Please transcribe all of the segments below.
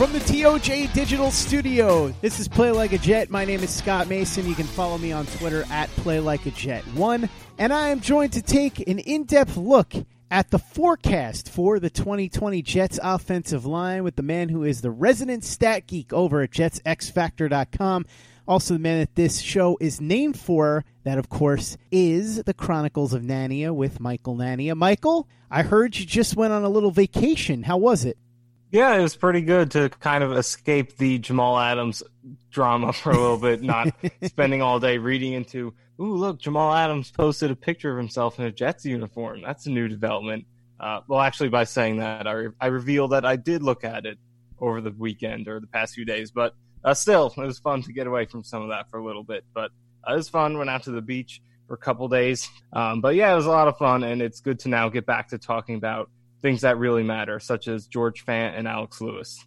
From the TOJ Digital Studio, this is Play Like a Jet. My name is Scott Mason. You can follow me on Twitter at Play Like a Jet One, and I am joined to take an in-depth look at the forecast for the 2020 Jets offensive line with the man who is the resident stat geek over at JetsXFactor.com. Also, the man that this show is named for, that of course is the Chronicles of Nania with Michael Nania. Michael, I heard you just went on a little vacation. How was it? Yeah, it was pretty good to kind of escape the Jamal Adams drama for a little bit, not spending all day reading into, ooh, look, Jamal Adams posted a picture of himself in a Jets uniform. That's a new development. Uh, well, actually, by saying that, I, I revealed that I did look at it over the weekend or the past few days, but uh, still, it was fun to get away from some of that for a little bit. But uh, it was fun. Went out to the beach for a couple days. Um, but yeah, it was a lot of fun, and it's good to now get back to talking about things that really matter, such as George Fant and Alex Lewis.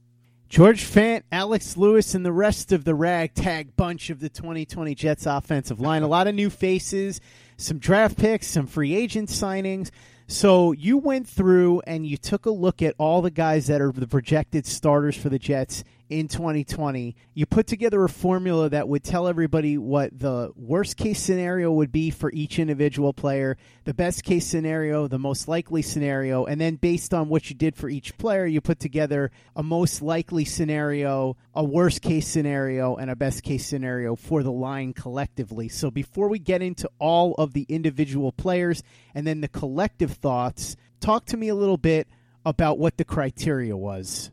George Fant, Alex Lewis, and the rest of the ragtag bunch of the 2020 Jets offensive line. A lot of new faces, some draft picks, some free agent signings. So you went through and you took a look at all the guys that are the projected starters for the Jets in 2020. You put together a formula that would tell everybody what the worst case scenario would be for each individual player, the best case scenario, the most likely scenario, and then based on what you did for each player, you put together a most likely scenario, a worst case scenario, and a best case scenario for the line collectively. So before we get into all of the individual players and then the collective thoughts, talk to me a little bit about what the criteria was.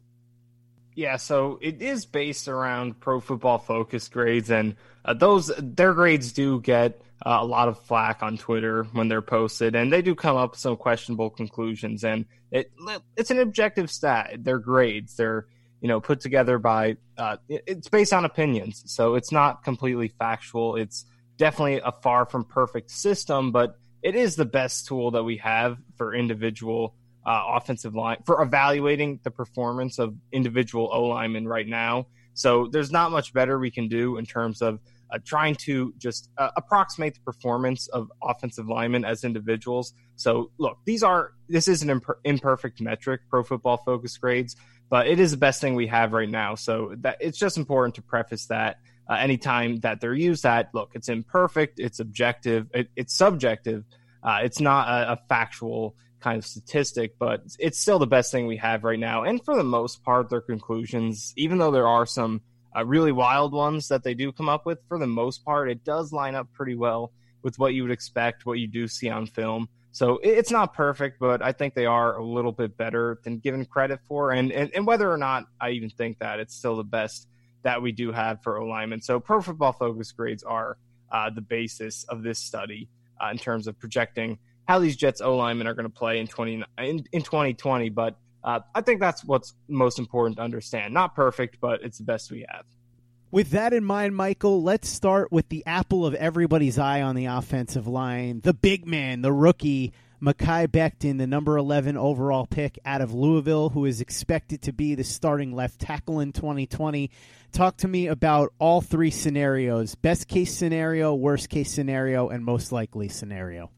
Yeah, so it is based around Pro Football Focus grades, and uh, those their grades do get uh, a lot of flack on Twitter when they're posted, and they do come up with some questionable conclusions. And it it's an objective stat. Their grades, they're you know put together by uh, it's based on opinions, so it's not completely factual. It's definitely a far from perfect system, but it is the best tool that we have for individual uh, offensive line for evaluating the performance of individual O linemen right now. So there's not much better we can do in terms of uh, trying to just uh, approximate the performance of offensive linemen as individuals. So look, these are this is an imper- imperfect metric, Pro Football Focus grades, but it is the best thing we have right now. So that it's just important to preface that. Uh, anytime that they're used that look it's imperfect it's objective it, it's subjective uh, it's not a, a factual kind of statistic, but it's still the best thing we have right now. And for the most part, their conclusions, even though there are some uh, really wild ones that they do come up with, for the most part, it does line up pretty well with what you would expect, what you do see on film. So it's not perfect, but I think they are a little bit better than given credit for. And, and, and whether or not I even think that, it's still the best that we do have for O linemen. So Pro Football Focus grades are uh, the basis of this study uh, in terms of projecting how these Jets O linemen are going to play in twenty in, in twenty twenty. But uh, I think that's what's most important to understand. Not perfect, but it's the best we have. With that in mind, Michael, let's start with the apple of everybody's eye on the offensive line, the big man, the rookie, Mekhi Becton, the number 11 overall pick out of Louisville, who is expected to be the starting left tackle in 2020. Talk to me about all three scenarios best case scenario, worst case scenario, and most likely scenario.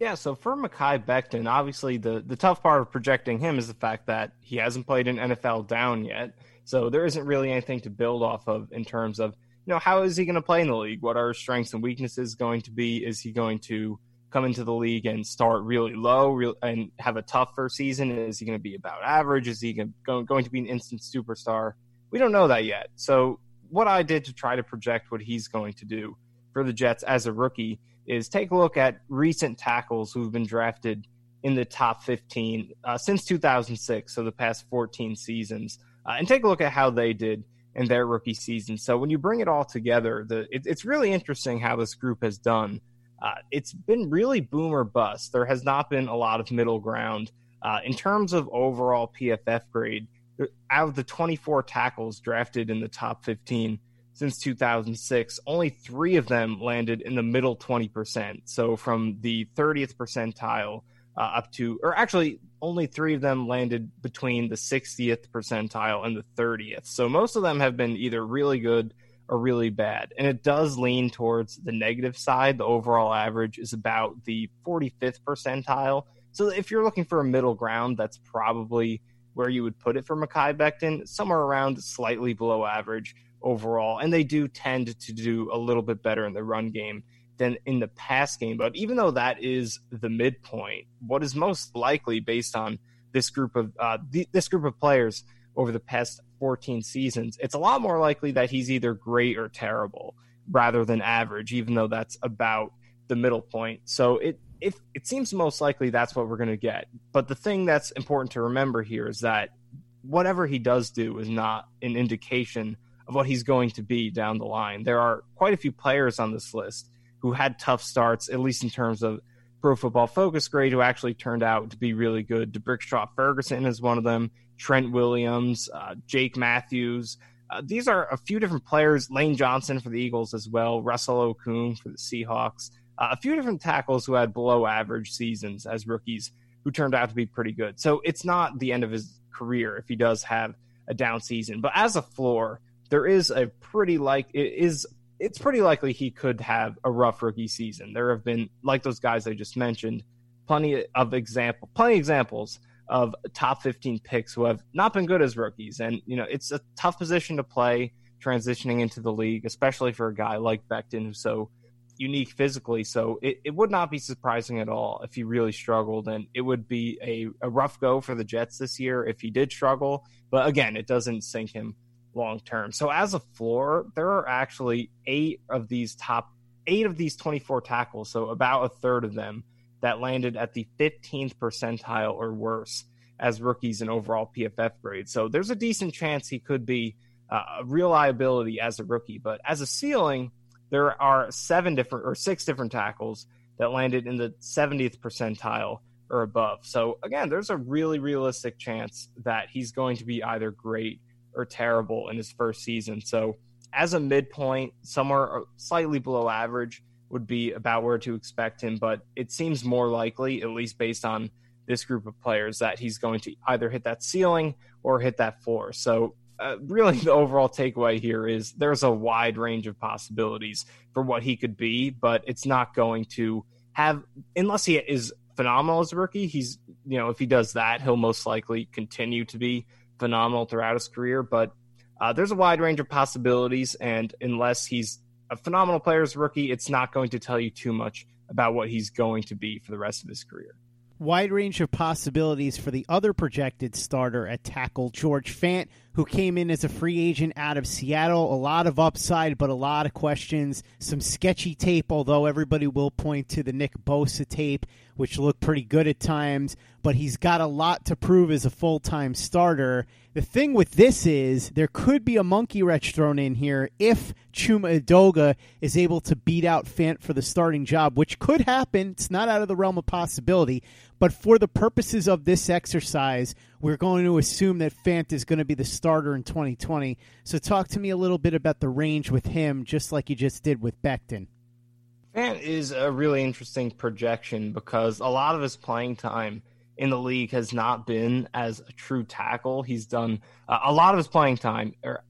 Yeah, so for Mekhi Becton, obviously the, the tough part of projecting him is the fact that he hasn't played an NFL down yet. So there isn't really anything to build off of in terms of, you know, how is he going to play in the league? What are his strengths and weaknesses going to be? Is he going to come into the league and start really low and have a tough first season? Is he going to be about average? Is he going, going to be an instant superstar? We don't know that yet. So what I did to try to project what he's going to do for the Jets as a rookie is take a look at recent tackles who've been drafted in the top 15 uh, since 2006, so the past 14 seasons, uh, and take a look at how they did in their rookie season. So when you bring it all together, the, it, it's really interesting how this group has done uh, it's been really boom or bust. There has not been a lot of middle ground. Uh, in terms of overall PFF grade, out of the 24 tackles drafted in the top 15 since 2006, only three of them landed in the middle 20%. So from the 30th percentile uh, up to, or actually, only three of them landed between the 60th percentile and the 30th. So most of them have been either really good or really bad. And it does lean towards the negative side. The overall average is about the 45th percentile. So if you're looking for a middle ground, that's probably where you would put it for Mekhi Becton, somewhere around slightly below average overall. And they do tend to do a little bit better in the run game than in the pass game. But even though that is the midpoint, what is most likely based on this group of uh, th- this group of players over the past 14 seasons, it's a lot more likely that he's either great or terrible rather than average, even though that's about the middle point. So it if it seems most likely that's what we're going to get. But the thing that's important to remember here is that whatever he does do is not an indication of what he's going to be down the line. There are quite a few players on this list who had tough starts, at least in terms of Pro Football Focus grade, who actually turned out to be really good. D'Brickashaw Ferguson is one of them. Trent Williams, uh, Jake Matthews. Uh, these are a few different players. Lane Johnson for the Eagles as well. Russell Okung for the Seahawks. Uh, a few different tackles who had below average seasons as rookies who turned out to be pretty good. So it's not the end of his career if he does have a down season. But as a floor, there is a pretty like it is it's pretty likely he could have a rough rookie season. There have been like those guys I just mentioned, plenty of example, plenty of examples of top 15 picks who have not been good as rookies. And, you know, it's a tough position to play transitioning into the league, especially for a guy like Becton who's so unique physically. So it, it would not be surprising at all if he really struggled. And it would be a, a rough go for the Jets this year if he did struggle. But again, it doesn't sink him long term. So as a floor, there are actually eight of these top eight of these 24 tackles. So about a third of them that landed at the 15th percentile or worse as rookies in overall PFF grade. So there's a decent chance he could be uh, a real liability as a rookie. But as a ceiling, there are seven different or six different tackles that landed in the 70th percentile or above. So again, there's a really realistic chance that he's going to be either great or terrible in his first season. So as a midpoint, somewhere slightly below average, would be about where to expect him, but it seems more likely, at least based on this group of players, that he's going to either hit that ceiling or hit that floor. So, uh, really, the overall takeaway here is there's a wide range of possibilities for what he could be, but it's not going to have, unless he is phenomenal as a rookie, he's, you know, if he does that, he'll most likely continue to be phenomenal throughout his career. But uh, there's a wide range of possibilities, and unless he's a phenomenal player as rookie, it's not going to tell you too much about what he's going to be for the rest of his career. Wide range of possibilities for the other projected starter at tackle, George Fant, who came in as a free agent out of Seattle. A lot of upside, but a lot of questions. Some sketchy tape, although everybody will point to the Nick Bosa tape, which looked pretty good at times. But he's got a lot to prove as a full time starter. The thing with this is there could be a monkey wrench thrown in here if Chuma Edoga is able to beat out Fant for the starting job, which could happen. It's not out of the realm of possibility. But for the purposes of this exercise, we're going to assume that Fant is going to be the starter in 2020. So talk to me a little bit about the range with him, just like you just did with Becton. Fant is a really interesting projection because a lot of his playing time in the league has not been as a true tackle. He's done uh, a lot of his playing time, or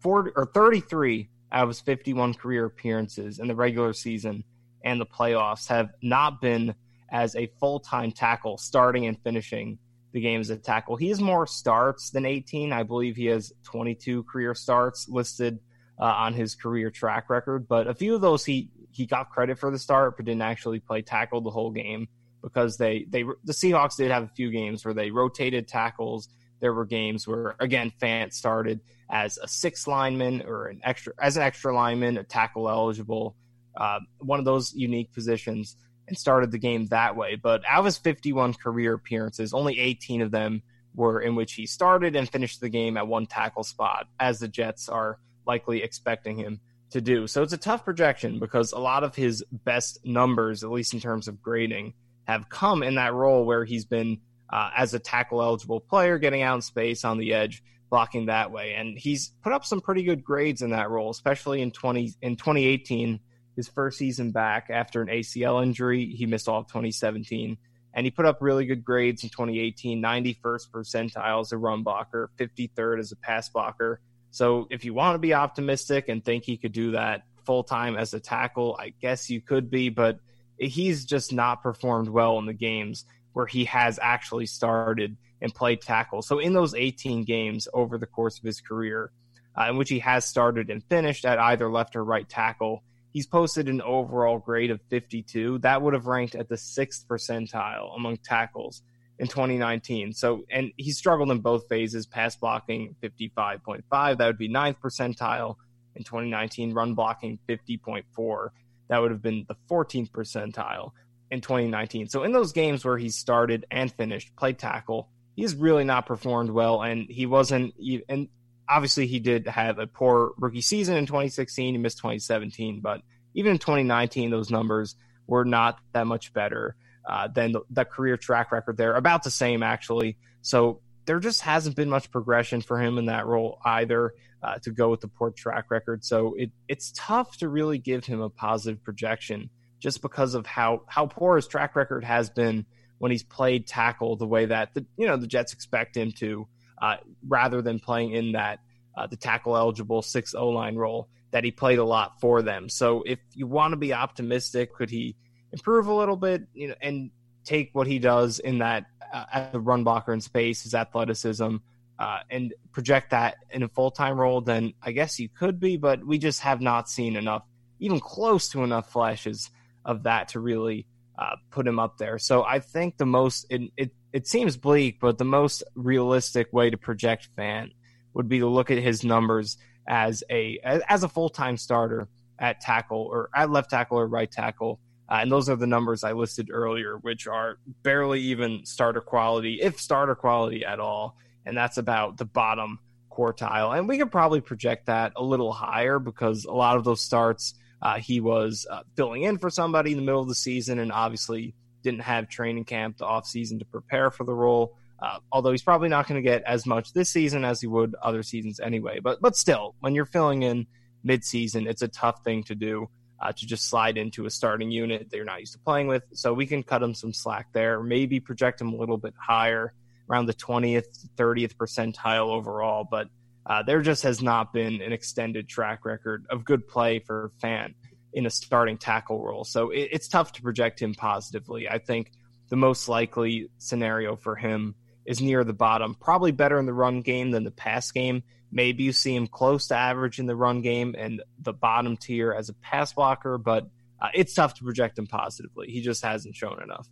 40, or 33 out of his 51 career appearances in the regular season and the playoffs have not been as a full time tackle, starting and finishing the game as a tackle. He has more starts than 18. I believe he has 22 career starts listed uh, on his career track record, but a few of those he he got credit for the start, but didn't actually play tackle the whole game because they they the Seahawks did have a few games where they rotated tackles. There were games where again Fant started as a six lineman or an extra as an extra lineman, a tackle eligible, uh, one of those unique positions, and started the game that way. But out of his 51 career appearances, only 18 of them were in which he started and finished the game at one tackle spot, as the Jets are likely expecting him to do. So it's a tough projection because a lot of his best numbers, at least in terms of grading, have come in that role where he's been uh, as a tackle eligible player, getting out in space on the edge, blocking that way. And he's put up some pretty good grades in that role, especially in 20 in 2018, his first season back after an ACL injury. He missed all of 2017. And he put up really good grades in 2018, 91st percentile as a run blocker, 53rd as a pass blocker. So if you want to be optimistic and think he could do that full time as a tackle, I guess you could be, but he's just not performed well in the games where he has actually started and played tackle. So in those 18 games over the course of his career, uh, in which he has started and finished at either left or right tackle, he's posted an overall grade of 52. That would have ranked at the sixth percentile among tackles in 2019. So, and he struggled in both phases, pass blocking 55.5, that would be ninth percentile. In 2019, run blocking 50.4, that would have been the 14th percentile in 2019. So, in those games where he started and finished, played tackle, he's really not performed well. And he wasn't, and obviously he did have a poor rookie season in 2016. He missed 2017, but even in 2019, those numbers were not that much better uh, than the, the, career track record there. About the same, actually. So there just hasn't been much progression for him in that role either uh, to go with the poor track record. So it, it's tough to really give him a positive projection just because of how, how poor his track record has been when he's played tackle the way that the you know the Jets expect him to, uh, rather than playing in that uh, the tackle eligible six O line role that he played a lot for them. So if you want to be optimistic, could he improve a little bit, you know, and take what he does in that uh, as a run blocker in space, his athleticism, uh, and project that in a full time role, then I guess you could be, but we just have not seen enough, even close to enough flashes of that to really uh, put him up there. So I think the most it, it it seems bleak, but the most realistic way to project Fant would be to look at his numbers as a as a full time starter at tackle or at left tackle or right tackle. Uh, and those are the numbers I listed earlier, which are barely even starter quality, if starter quality at all. And that's about the bottom quartile. And we could probably project that a little higher because a lot of those starts uh, he was uh, filling in for somebody in the middle of the season and obviously didn't have training camp the offseason to prepare for the role. Uh, although he's probably not going to get as much this season as he would other seasons anyway. But but still, when you're filling in midseason, it's a tough thing to do uh, to just slide into a starting unit that you're not used to playing with. So we can cut him some slack there. Maybe project him a little bit higher, around the 20th, 30th percentile overall. But uh, there just has not been an extended track record of good play for Fant in a starting tackle role. So it, it's tough to project him positively. I think the most likely scenario for him is near the bottom, probably better in the run game than the pass game. Maybe you see him close to average in the run game and the bottom tier as a pass blocker, but uh, it's tough to project him positively. He just hasn't shown enough.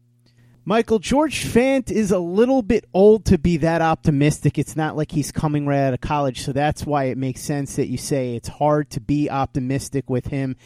Michael, George Fant is a little bit old to be that optimistic. It's not like he's coming right out of college, so that's why it makes sense that you say it's hard to be optimistic with him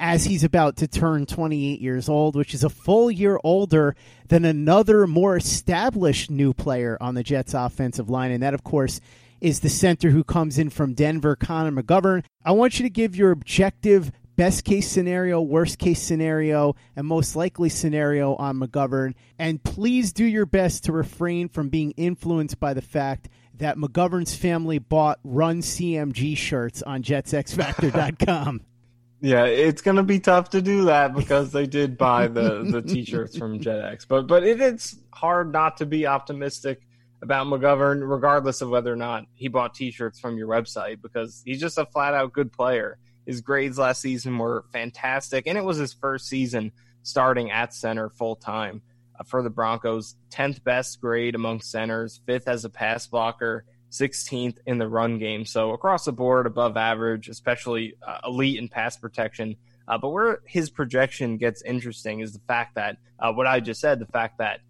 as he's about to turn 28 years old, which is a full year older than another more established new player on the Jets offensive line. And that, of course, is the center who comes in from Denver, Connor McGovern. I want you to give your objective best case scenario, worst case scenario, and most likely scenario on McGovern. And please do your best to refrain from being influenced by the fact that McGovern's family bought Run CMG shirts on JetsXFactor.com. Yeah, it's gonna be tough to do that because they did buy the the t-shirts from JetX. But but it, it's hard not to be optimistic about McGovern, regardless of whether or not he bought t-shirts from your website, because he's just a flat out good player. His grades last season were fantastic, and it was his first season starting at center full time uh, for the Broncos. Tenth best grade among centers, fifth as a pass blocker 16th in the run game. So across the board, above average, especially uh, elite in pass protection. Uh, but where his projection gets interesting is the fact that uh, what I just said, the fact that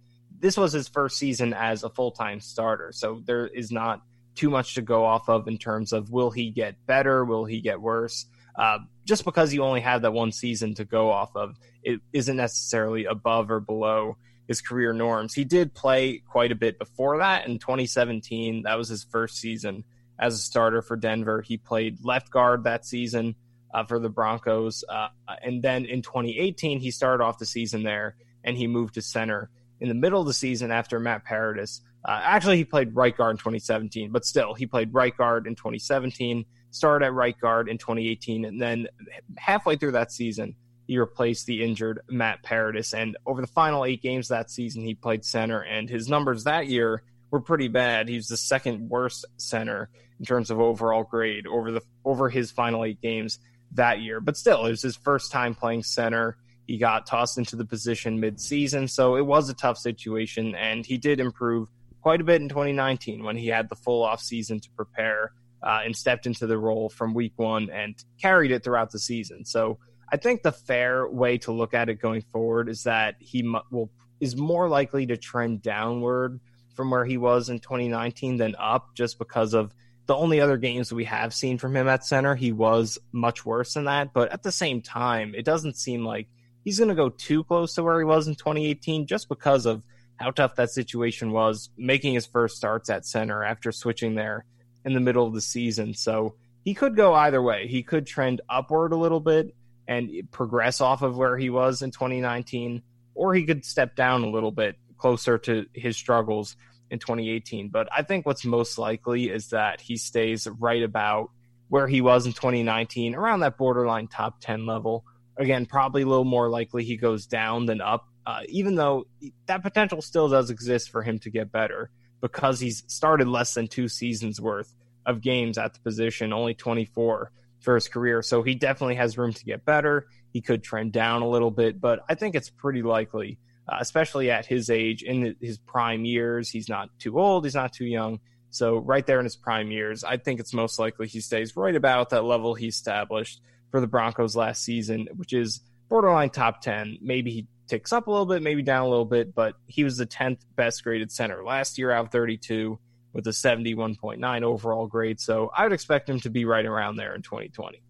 this was his first season as a full time starter. So there is not too much to go off of in terms of will he get better? Will he get worse? Uh, just because you only have that one season to go off of, it isn't necessarily above or below his career norms. He did play quite a bit before that. In 2017, that was his first season as a starter for Denver. He played left guard that season uh, for the Broncos. Uh, and then in 2018, he started off the season there and he moved to center in the middle of the season after Matt Paradis. Uh, actually, he played right guard in 2017, but still, he played right guard in 2017, started at right guard in 2018, and then halfway through that season, he replaced the injured Matt Paradis. And over the final eight games that season, he played center, and his numbers that year were pretty bad. He was the second worst center in terms of overall grade over the over his final eight games that year. But still, it was his first time playing center. He got tossed into the position mid-season, so it was a tough situation, and he did improve quite a bit in 2019 when he had the full off season to prepare uh, and stepped into the role from week one and carried it throughout the season. So I think the fair way to look at it going forward is that he will is more likely to trend downward from where he was in 2019 than up, just because of the only other games we have seen from him at center. He was much worse than that, but at the same time, it doesn't seem like he's going to go too close to where he was in 2018, just because of how tough that situation was, making his first starts at center after switching there in the middle of the season. So he could go either way. He could trend upward a little bit and progress off of where he was in 2019, or he could step down a little bit closer to his struggles in 2018. But I think what's most likely is that he stays right about where he was in 2019, around that borderline top 10 level. Again, probably a little more likely he goes down than up, uh, even though that potential still does exist for him to get better because he's started less than two seasons worth of games at the position, only 24 for his career. So he definitely has room to get better. He could trend down a little bit, but I think it's pretty likely, uh, especially at his age, in his prime years. He's not too old, he's not too young. So, right there in his prime years, I think it's most likely he stays right about that level he established for the Broncos last season, which is borderline top 10. Maybe he ticks up a little bit, maybe down a little bit, but he was the 10th best graded center last year out of 32 with a 71.9 overall grade. So I would expect him to be right around there in 2020.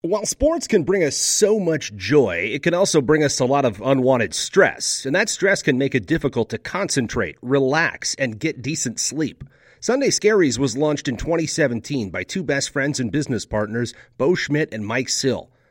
While sports can bring us so much joy, it can also bring us a lot of unwanted stress, and that stress can make it difficult to concentrate, relax, and get decent sleep. Sunday Scaries was launched in 2017 by two best friends and business partners, Bo Schmidt and Mike Sill.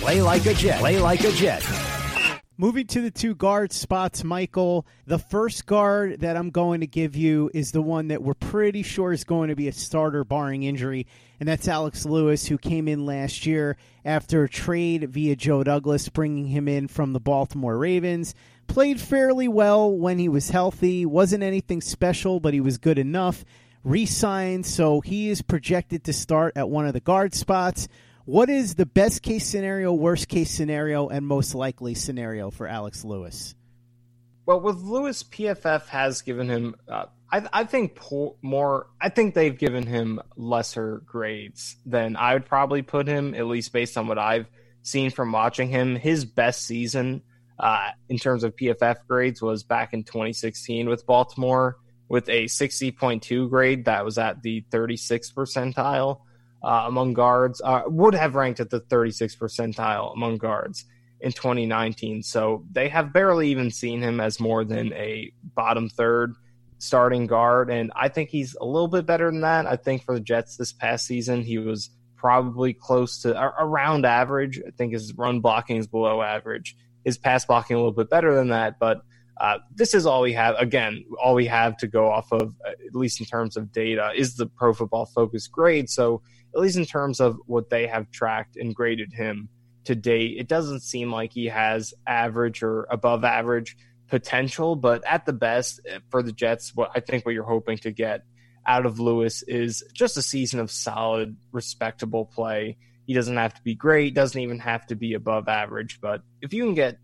Play like a Jet. Play like a Jet. Moving to the two guard spots, Michael. The first guard that I'm going to give you is the one that we're pretty sure is going to be a starter, barring injury, and that's Alex Lewis, who came in last year after a trade via Joe Douglas, bringing him in from the Baltimore Ravens. Played fairly well when he was healthy, wasn't anything special, but he was good enough. Re signed, so he is projected to start at one of the guard spots. What is the best case scenario, worst case scenario, and most likely scenario for Alex Lewis? Well, with Lewis, PFF has given him, uh, I, I, think more. I think they've given him lesser grades than I would probably put him, at least based on what I've seen from watching him. His best season uh, in terms of PFF grades was back in 2016 with Baltimore with a 60.2 grade that was at the 36th percentile uh, among guards, uh, would have ranked at the 36th percentile among guards in 2019. So they have barely even seen him as more than a bottom third starting guard. And I think he's a little bit better than that. I think for the Jets this past season, he was probably close to around average. I think his run blocking is below average. His pass blocking a little bit better than that, but uh, this is all we have. Again, all we have to go off of, at least in terms of data, is the Pro Football Focus grade. So at least in terms of what they have tracked and graded him to date, it doesn't seem like he has average or above average potential. But at the best eh, for the Jets, what I think what you're hoping to get out of Lewis is just a season of solid, respectable play. He doesn't have to be great, doesn't even have to be above average. But if you can get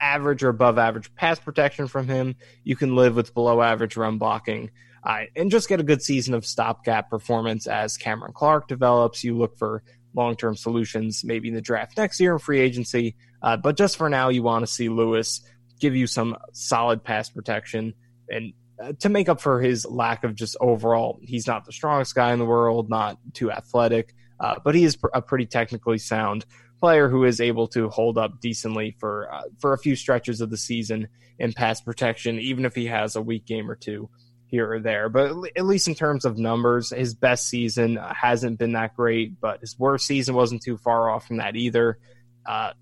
average or above average pass protection from him, you can live with below average run blocking uh, and just get a good season of stopgap performance as Cameron Clark develops. You look for long term solutions maybe in the draft next year in free agency. Uh, but just for now, you want to see Lewis give you some solid pass protection and uh, to make up for his lack of just overall, he's not the strongest guy in the world, not too athletic, uh, but he is a pretty technically sound player who is able to hold up decently for uh, for a few stretches of the season in pass protection, even if he has a weak game or two here or there. But at least in terms of numbers, his best season hasn't been that great, but his worst season wasn't too far off from that either. Uh,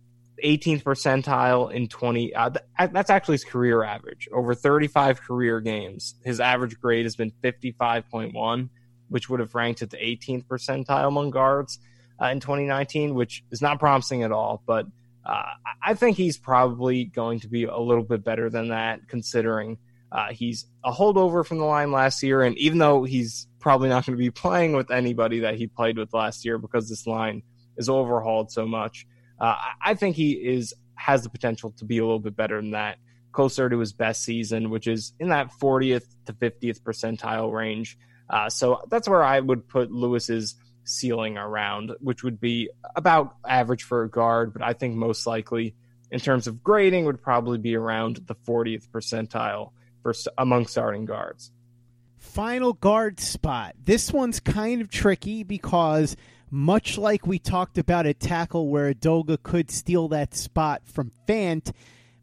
18th percentile in 20. Uh, that's actually his career average. Over 35 career games, his average grade has been 55.1, which would have ranked at the 18th percentile among guards uh, in 2019, which is not promising at all. But uh, I think he's probably going to be a little bit better than that, considering uh, he's a holdover from the line last year, and even though he's probably not going to be playing with anybody that he played with last year because this line is overhauled so much, uh, I think he is has the potential to be a little bit better than that, closer to his best season, which is in that 40th to 50th percentile range. Uh, so that's where I would put Lewis's ceiling around, which would be about average for a guard, but I think most likely in terms of grading would probably be around the 40th percentile for among starting guards. Final guard spot. This one's kind of tricky because much like we talked about at tackle where Edoga could steal that spot from Fant,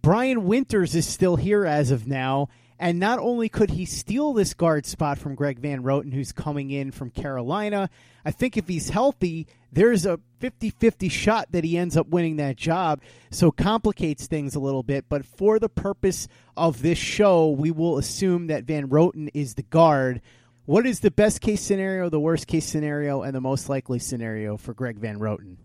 Brian Winters is still here as of now, and not only could he steal this guard spot from Greg Van Roten, who's coming in from Carolina, I think if he's healthy, there's a 50 50 shot that he ends up winning that job. So complicates things a little bit. But for the purpose of this show, we will assume that Van Roten is the guard. What is the best case scenario, the worst case scenario, and the most likely scenario for Greg Van Roten?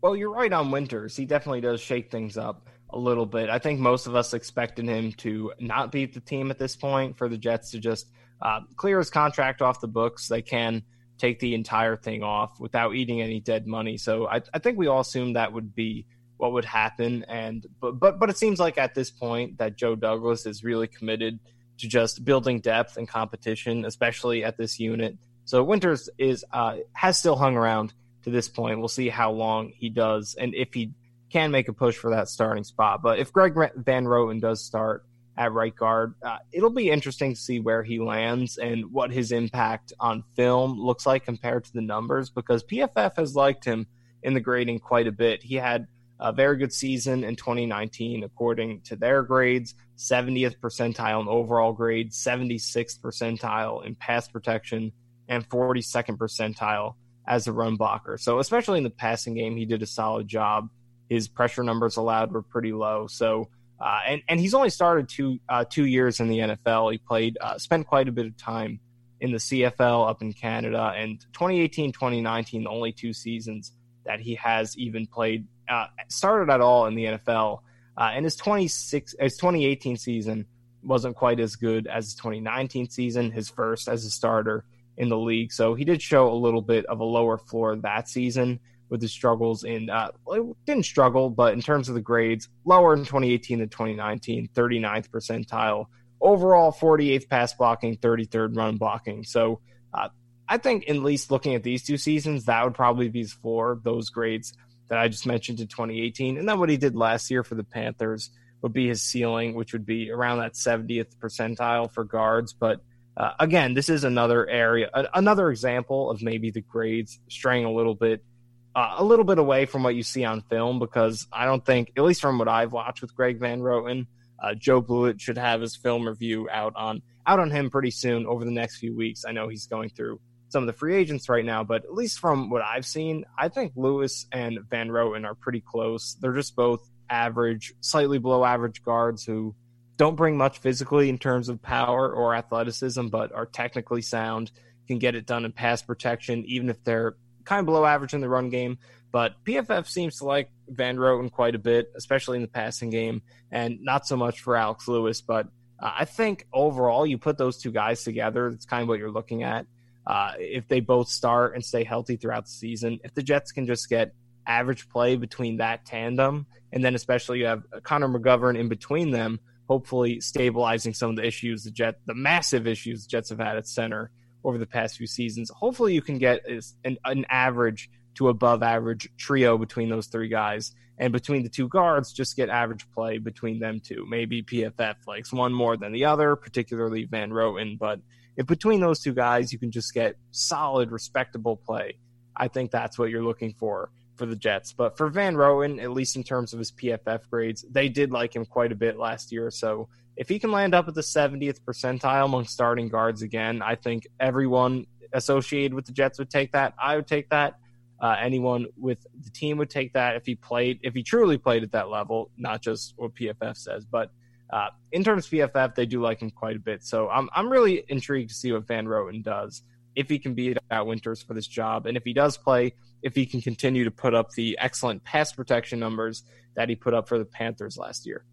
Well, you're right on Winters. He definitely does shake things up a little bit. I think most of us expected him to not beat the team at this point, for the Jets to just uh, clear his contract off the books. They can take the entire thing off without eating any dead money. So I, I think we all assumed that would be what would happen. And but but but it seems like at this point that Joe Douglas is really committed to just building depth and competition, especially at this unit. So Winters is uh, has still hung around to this point. We'll see how long he does and if he can make a push for that starting spot. But if Greg Van Roten does start at right guard, uh, it'll be interesting to see where he lands and what his impact on film looks like compared to the numbers because PFF has liked him in the grading quite a bit. He had a very good season in 2019 according to their grades 70th percentile in overall grade 76th percentile in pass protection and 42nd percentile as a run blocker so especially in the passing game he did a solid job his pressure numbers allowed were pretty low so uh, and and he's only started two uh, two years in the NFL. He played uh, spent quite a bit of time in the CFL up in Canada, and 2018, 2019, the only two seasons that he has even played uh, started at all in the NFL. Uh, and his 26 his 2018 season wasn't quite as good as his 2019 season, his first as a starter in the league. So he did show a little bit of a lower floor that season with his struggles in uh, didn't struggle, but in terms of the grades, lower in 2018 than 2019, 39th percentile. Overall, 48th pass blocking, 33rd run blocking. So uh, I think at least looking at these two seasons, that would probably be his floor. Those grades that I just mentioned in 2018, and then what he did last year for the Panthers would be his ceiling, which would be around that 70th percentile for guards. But uh, again, this is another area, another example of maybe the grades straying a little bit uh, a little bit away from what you see on film because I don't think, at least from what I've watched with Greg Van Roten, uh, Joe Blewett should have his film review out on out on him pretty soon over the next few weeks. I know he's going through some of the free agents right now, but at least from what I've seen, I think Lewis and Van Roten are pretty close. They're just both average, slightly below average guards who don't bring much physically in terms of power or athleticism, but are technically sound, can get it done in pass protection, even if they're kind of below average in the run game, but PFF seems to like Van Roten quite a bit, especially in the passing game, and not so much for Alex Lewis. But uh, I think overall, you put those two guys together, that's kind of what you're looking at. Uh, if they both start and stay healthy throughout the season, if the Jets can just get average play between that tandem, and then especially you have Connor McGovern in between them, hopefully stabilizing some of the issues the Jet, the massive issues the Jets have had at center over the past few seasons. Hopefully, you can get an, an average to above average trio between those three guys. And between the two guards, just get average play between them two. Maybe PFF likes one more than the other, particularly Van Roten. But if between those two guys you can just get solid, respectable play, I think that's what you're looking for for the Jets. But for Van Roten, at least in terms of his PFF grades, they did like him quite a bit last year. So if he can land up at the 70th percentile among starting guards again, I think everyone associated with the Jets would take that. I would take that. Uh, anyone with the team would take that if he played, if he truly played at that level, not just what PFF says. But uh, in terms of PFF, they do like him quite a bit. So I'm I'm really intrigued to see what Van Roten does if he can beat out Winters for this job, and if he does play, if he can continue to put up the excellent pass protection numbers that he put up for the Panthers last year.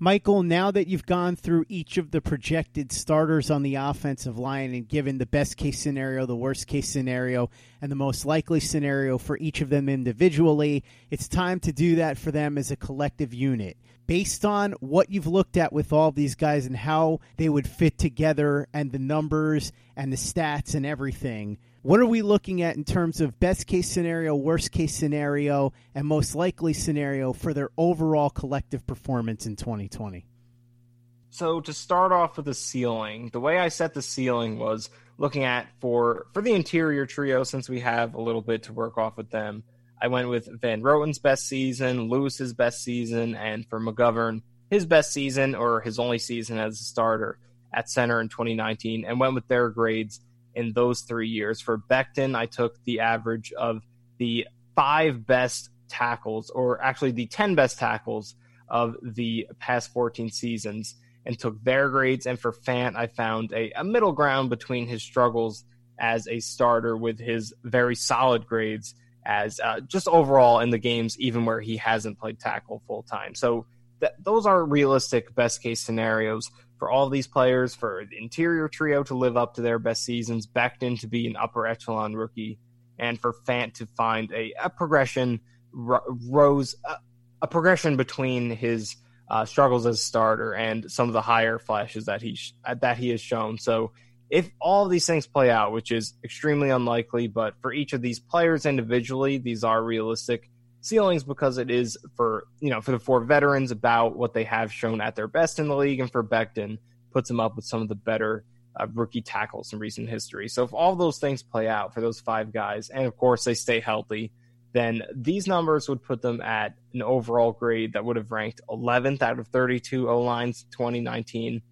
Michael, now that you've gone through each of the projected starters on the offensive line and given the best case scenario, the worst case scenario, and the most likely scenario for each of them individually, it's time to do that for them as a collective unit. Based on what you've looked at with all these guys and how they would fit together and the numbers and the stats and everything, what are we looking at in terms of best case scenario, worst case scenario, and most likely scenario for their overall collective performance in 2020? So to start off with the ceiling, the way I set the ceiling was looking at for for the interior trio since we have a little bit to work off with them. I went with Van Roten's best season, Lewis's best season, and for McGovern, his best season or his only season as a starter at center in 2019, and went with their grades in those three years. For Becton, I took the average of the five best tackles, or actually the 10 best tackles of the past 14 seasons, and took their grades. And for Fant, I found a, a middle ground between his struggles as a starter with his very solid grades as uh, just overall in the games, even where he hasn't played tackle full time. So th- those are realistic best case scenarios for all these players, for the interior trio to live up to their best seasons, Becton to be an upper echelon rookie, and for Fant to find a, a progression, ro- rose, a, a, progression between his uh, struggles as a starter and some of the higher flashes that he sh- that he has shown. So if all of these things play out, which is extremely unlikely, but for each of these players individually, these are realistic ceilings because it is for you know for the four veterans about what they have shown at their best in the league, and for Becton puts them up with some of the better uh, rookie tackles in recent history. So if all those things play out for those five guys, and of course they stay healthy, then these numbers would put them at an overall grade that would have ranked 11th out of 32 O lines 2019,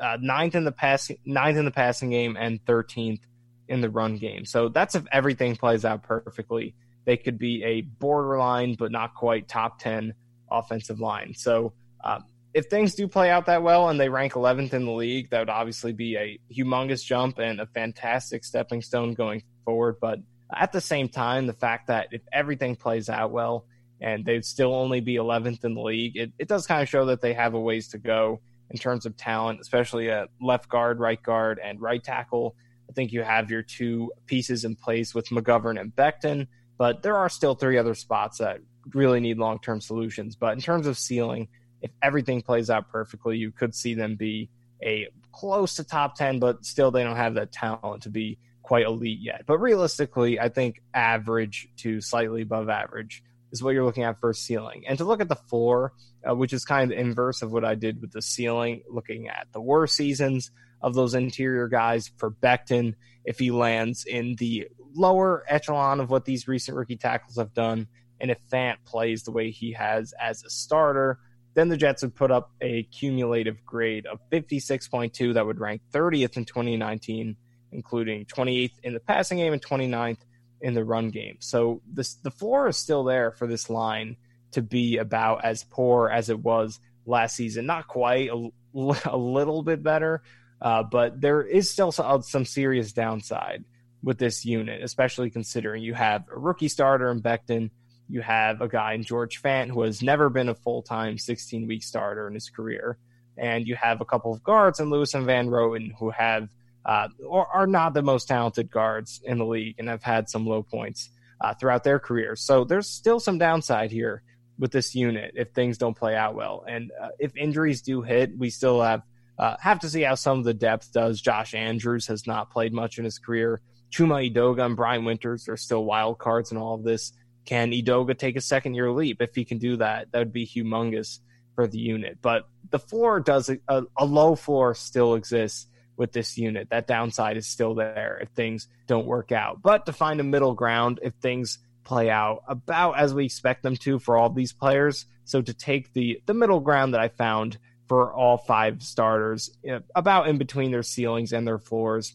uh, ninth in the passing ninth in the passing game, and 13th in the run game. So that's if everything plays out perfectly they could be a borderline but not quite top 10 offensive line. So um, if things do play out that well and they rank 11th in the league, that would obviously be a humongous jump and a fantastic stepping stone going forward. But at the same time, the fact that if everything plays out well and they'd still only be 11th in the league, it, it does kind of show that they have a ways to go in terms of talent, especially at left guard, right guard, and right tackle. I think you have your two pieces in place with McGovern and Becton. But there are still three other spots that really need long term solutions. But in terms of ceiling, if everything plays out perfectly, you could see them be a close to top 10, but still they don't have that talent to be quite elite yet. But realistically, I think average to slightly above average is what you're looking at for ceiling. And to look at the floor, uh, which is kind of the inverse of what I did with the ceiling, looking at the worst seasons of those interior guys for Becton, if he lands in the lower echelon of what these recent rookie tackles have done. And if Fant plays the way he has as a starter, then the Jets would put up a cumulative grade of 56.2 that would rank 30th in 2019, including 28th in the passing game and 29th in the run game. So this, the floor is still there for this line to be about as poor as it was last season. Not quite, a, a little bit better, uh, but there is still some, some serious downside with this unit, especially considering you have a rookie starter in Becton. You have a guy in George Fant who has never been a full time 16 week starter in his career. And you have a couple of guards in Lewis and Van Roten who have uh, or are not the most talented guards in the league and have had some low points uh, throughout their careers. So there's still some downside here with this unit if things don't play out well. And uh, if injuries do hit, we still have uh, have to see how some of the depth does. Josh Andrews has not played much in his career. Chuma Edoga and Brian Winters are still wild cards in all of this. Can Edoga take a second year leap? If he can do that, that would be humongous for the unit. But the floor does a, a low floor still exists with this unit. That downside is still there if things don't work out. But to find a middle ground, if things play out about as we expect them to for all these players, so to take the the middle ground that I found for all five starters, about in between their ceilings and their floors,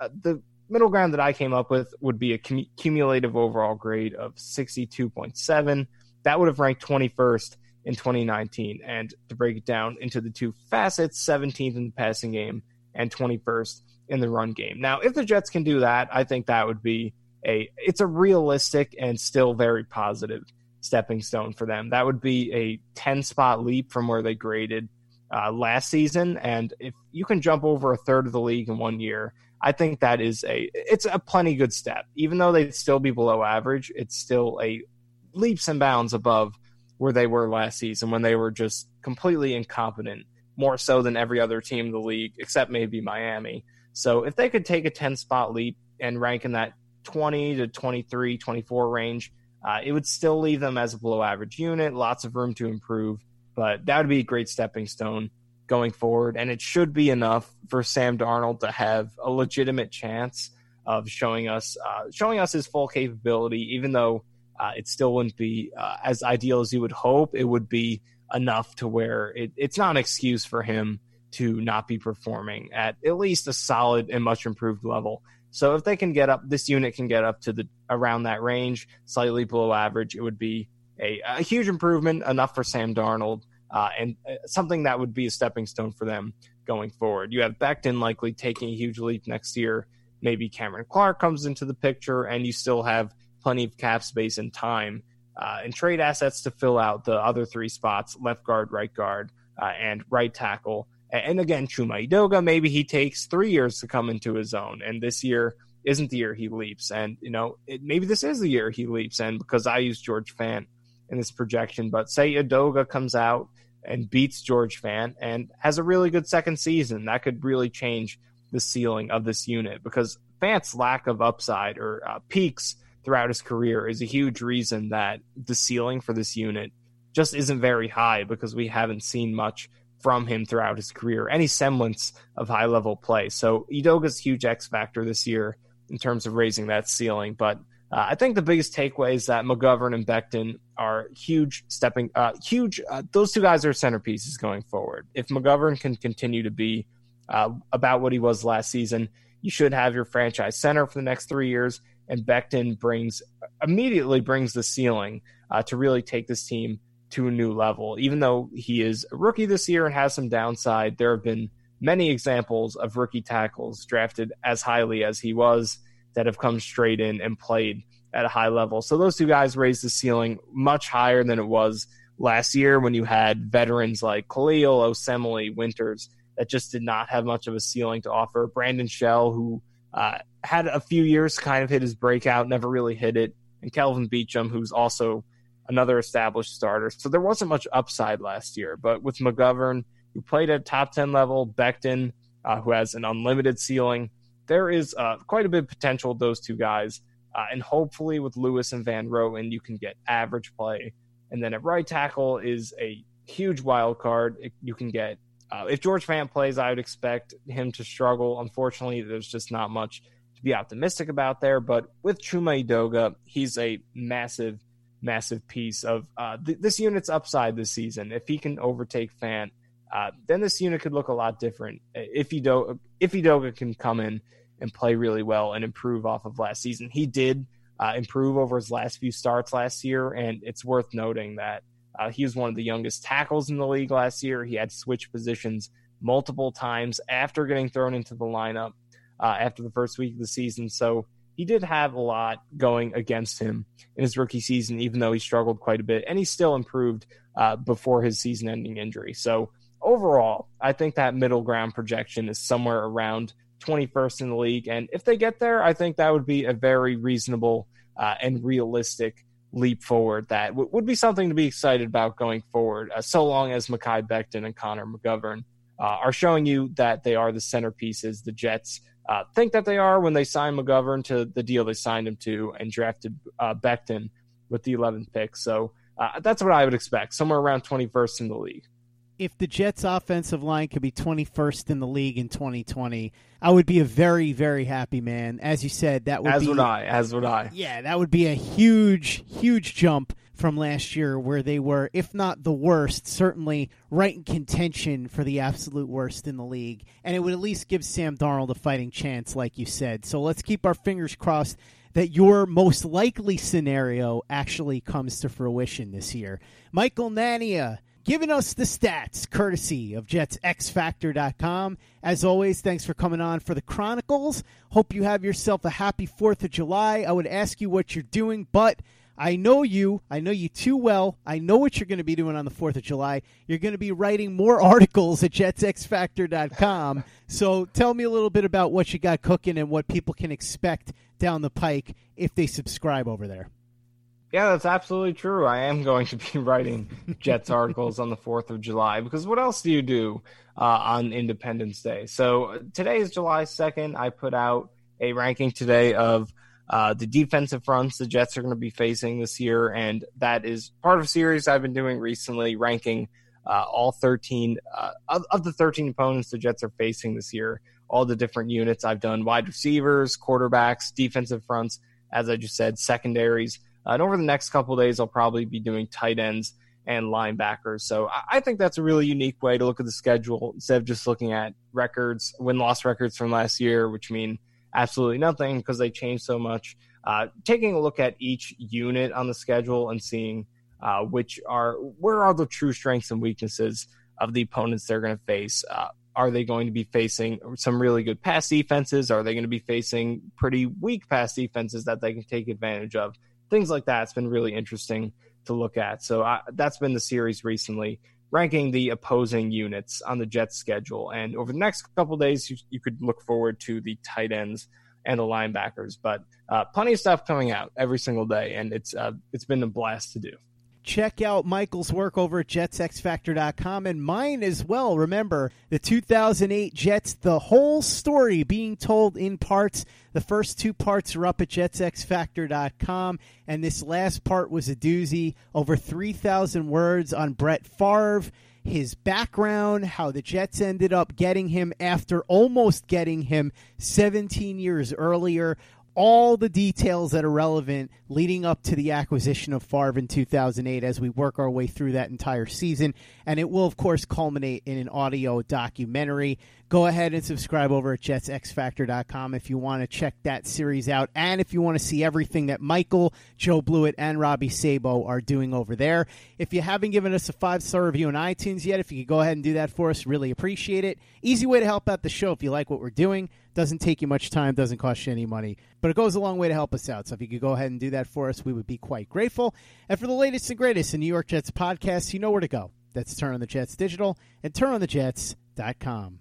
uh, the middle ground that I came up with would be a cum- cumulative overall grade of 62.7. That would have ranked 21st in 2019. And to break it down into the two facets, 17th in the passing game and 21st in the run game. Now, if the Jets can do that, I think that would be a it's a realistic and still very positive stepping stone for them. That would be a 10 spot leap from where they graded uh, last season. And if you can jump over a third of the league in one year, I think that is a it's a plenty good step. Even though they'd still be below average, it's still a leaps and bounds above where they were last season when they were just completely incompetent, more so than every other team in the league, except maybe Miami. So if they could take a 10 spot leap and rank in that 20 to 23, 24 range, uh, it would still leave them as a below average unit, lots of room to improve, but that would be a great stepping stone going forward, and it should be enough for Sam Darnold to have a legitimate chance of showing us uh, showing us his full capability. Even though uh, it still wouldn't be uh, as ideal as you would hope, it would be enough to where it, it's not an excuse for him to not be performing at at least a solid and much improved level. So if they can get up, this unit can get up to the around that range, slightly below average, it would be a, a huge improvement, enough for Sam Darnold uh, and uh, something that would be a stepping stone for them going forward. You have Becton likely taking a huge leap next year. Maybe Cameron Clark comes into the picture, and you still have plenty of cap space and time uh, and trade assets to fill out the other three spots left guard, right guard, uh, and right tackle. And again, Chuma Edoga, maybe he takes three years to come into his own. And this year isn't the year he leaps. And, you know, it, maybe this is the year he leaps. And because I use George Fant in this projection, but say Edoga comes out and beats George Fant and has a really good second season, that could really change the ceiling of this unit because Fant's lack of upside or uh, peaks throughout his career is a huge reason that the ceiling for this unit just isn't very high because we haven't seen much from him throughout his career, any semblance of high level play. So Edoga's huge X factor this year in terms of raising that ceiling. But uh, I think the biggest takeaway is that McGovern and Becton are huge stepping, uh, huge. Uh, those two guys are centerpieces going forward. If McGovern can continue to be uh, about what he was last season, you should have your franchise center for the next three years. And Becton brings immediately brings the ceiling uh, to really take this team to a new level. Even though he is a rookie this year and has some downside, there have been many examples of rookie tackles drafted as highly as he was that have come straight in and played at a high level. So those two guys raised the ceiling much higher than it was last year when you had veterans like Kalil, Osemele, Winters that just did not have much of a ceiling to offer. Brandon Shell, who uh, had a few years kind of hit his breakout, never really hit it, and Kelvin Beachum, who's also another established starter. So there wasn't much upside last year. But with McGovern, who played at top 10 level, Becton, uh, who has an unlimited ceiling, there is uh, quite a bit of potential with those two guys. Uh, and hopefully with Lewis and Van Roten, you can get average play. And then at right tackle is a huge wild card. It, you can get, uh, if George Fant plays, I would expect him to struggle. Unfortunately, there's just not much to be optimistic about there. But with Chuma Edoga, he's a massive massive piece of uh, th- this unit's upside this season. If he can overtake Fant, uh, then this unit could look a lot different. If Edoga, if Edoga can come in and play really well and improve off of last season, he did uh, improve over his last few starts last year, and it's worth noting that uh, he was one of the youngest tackles in the league last year. He had switched positions multiple times after getting thrown into the lineup uh, after the first week of the season. So he did have a lot going against him in his rookie season, even though he struggled quite a bit, and he still improved uh, before his season-ending injury. So overall, I think that middle ground projection is somewhere around 21st in the league, and if they get there, I think that would be a very reasonable uh, and realistic leap forward that w- would be something to be excited about going forward, uh, so long as Mekhi Becton and Connor McGovern uh, are showing you that they are the centerpieces the Jets uh, think that they are when they signed McGovern to the deal they signed him to and drafted uh, Becton with the 11th pick. So uh, that's what I would expect, somewhere around 21st in the league. If the Jets' offensive line could be 21st in the league in 2020, I would be a very, very happy man. As you said, that would as be, would I. As would I. Yeah, that would be a huge, huge jump from last year where they were, if not the worst, certainly right in contention for the absolute worst in the league. And it would at least give Sam Darnold a fighting chance, like you said. So let's keep our fingers crossed that your most likely scenario actually comes to fruition this year. Michael Nania giving us the stats courtesy of jetsxfactor.com as always thanks for coming on for the chronicles hope you have yourself a happy 4th of july i would ask you what you're doing but I know you. I know you too well. I know what you're going to be doing on the 4th of July. You're going to be writing more articles at jetsxfactor.com. so tell me a little bit about what you got cooking and what people can expect down the pike if they subscribe over there. Yeah, that's absolutely true. I am going to be writing Jets articles on the 4th of July because what else do you do uh, on Independence Day? So today is July 2nd. I put out a ranking today of uh, the defensive fronts the Jets are going to be facing this year, and that is part of a series I've been doing recently, ranking uh, all 13 uh, of, of, the 13 opponents the Jets are facing this year. All the different units I've done: wide receivers, quarterbacks, defensive fronts, as I just said, secondaries. Uh, and over the next couple days, I'll probably be doing tight ends and linebackers. So I, think that's a really unique way to look at the schedule instead of just looking at records, win loss records from last year, which mean absolutely nothing because they changed so much. Uh, taking a look at each unit on the schedule and seeing uh, which are where are the true strengths and weaknesses of the opponents they're going to face. Uh, are they going to be facing some really good pass defenses? Are they going to be facing pretty weak pass defenses that they can take advantage of? Things like that. It's been really interesting to look at. So I, that's been the series recently, ranking the opposing units on the Jets schedule. And over the next couple days, you, you, could look forward to the tight ends and the linebackers. But uh, plenty of stuff coming out every single day, and it's uh, it's been a blast to do. Check out Michael's work over at jetsxfactor.com and mine as well. Remember, the 2008 Jets, the whole story being told in parts. The first two parts are up at jetsxfactor.com, and this last part was a doozy. Over 3,000 words on Brett Favre, his background, how the Jets ended up getting him after almost getting him 17 years earlier all the details that are relevant leading up to the acquisition of Favre in 2008 as we work our way through that entire season. And it will, of course, culminate in an audio documentary. Go ahead and subscribe over at jetsxfactor.com if you want to check that series out and if you want to see everything that Michael, Joe Blewett, and Robby Sabo are doing over there. If you haven't given us a five star review on iTunes yet, if you could go ahead and do that for us, really appreciate it. Easy way to help out the show if you like what we're doing. Doesn't take you much time, doesn't cost you any money, but it goes a long way to help us out. So if you could go ahead and do that for us, we would be quite grateful. And for the latest and greatest in New York Jets podcasts, you know where to go. That's Turn on the Jets Digital and turnonthejets.com.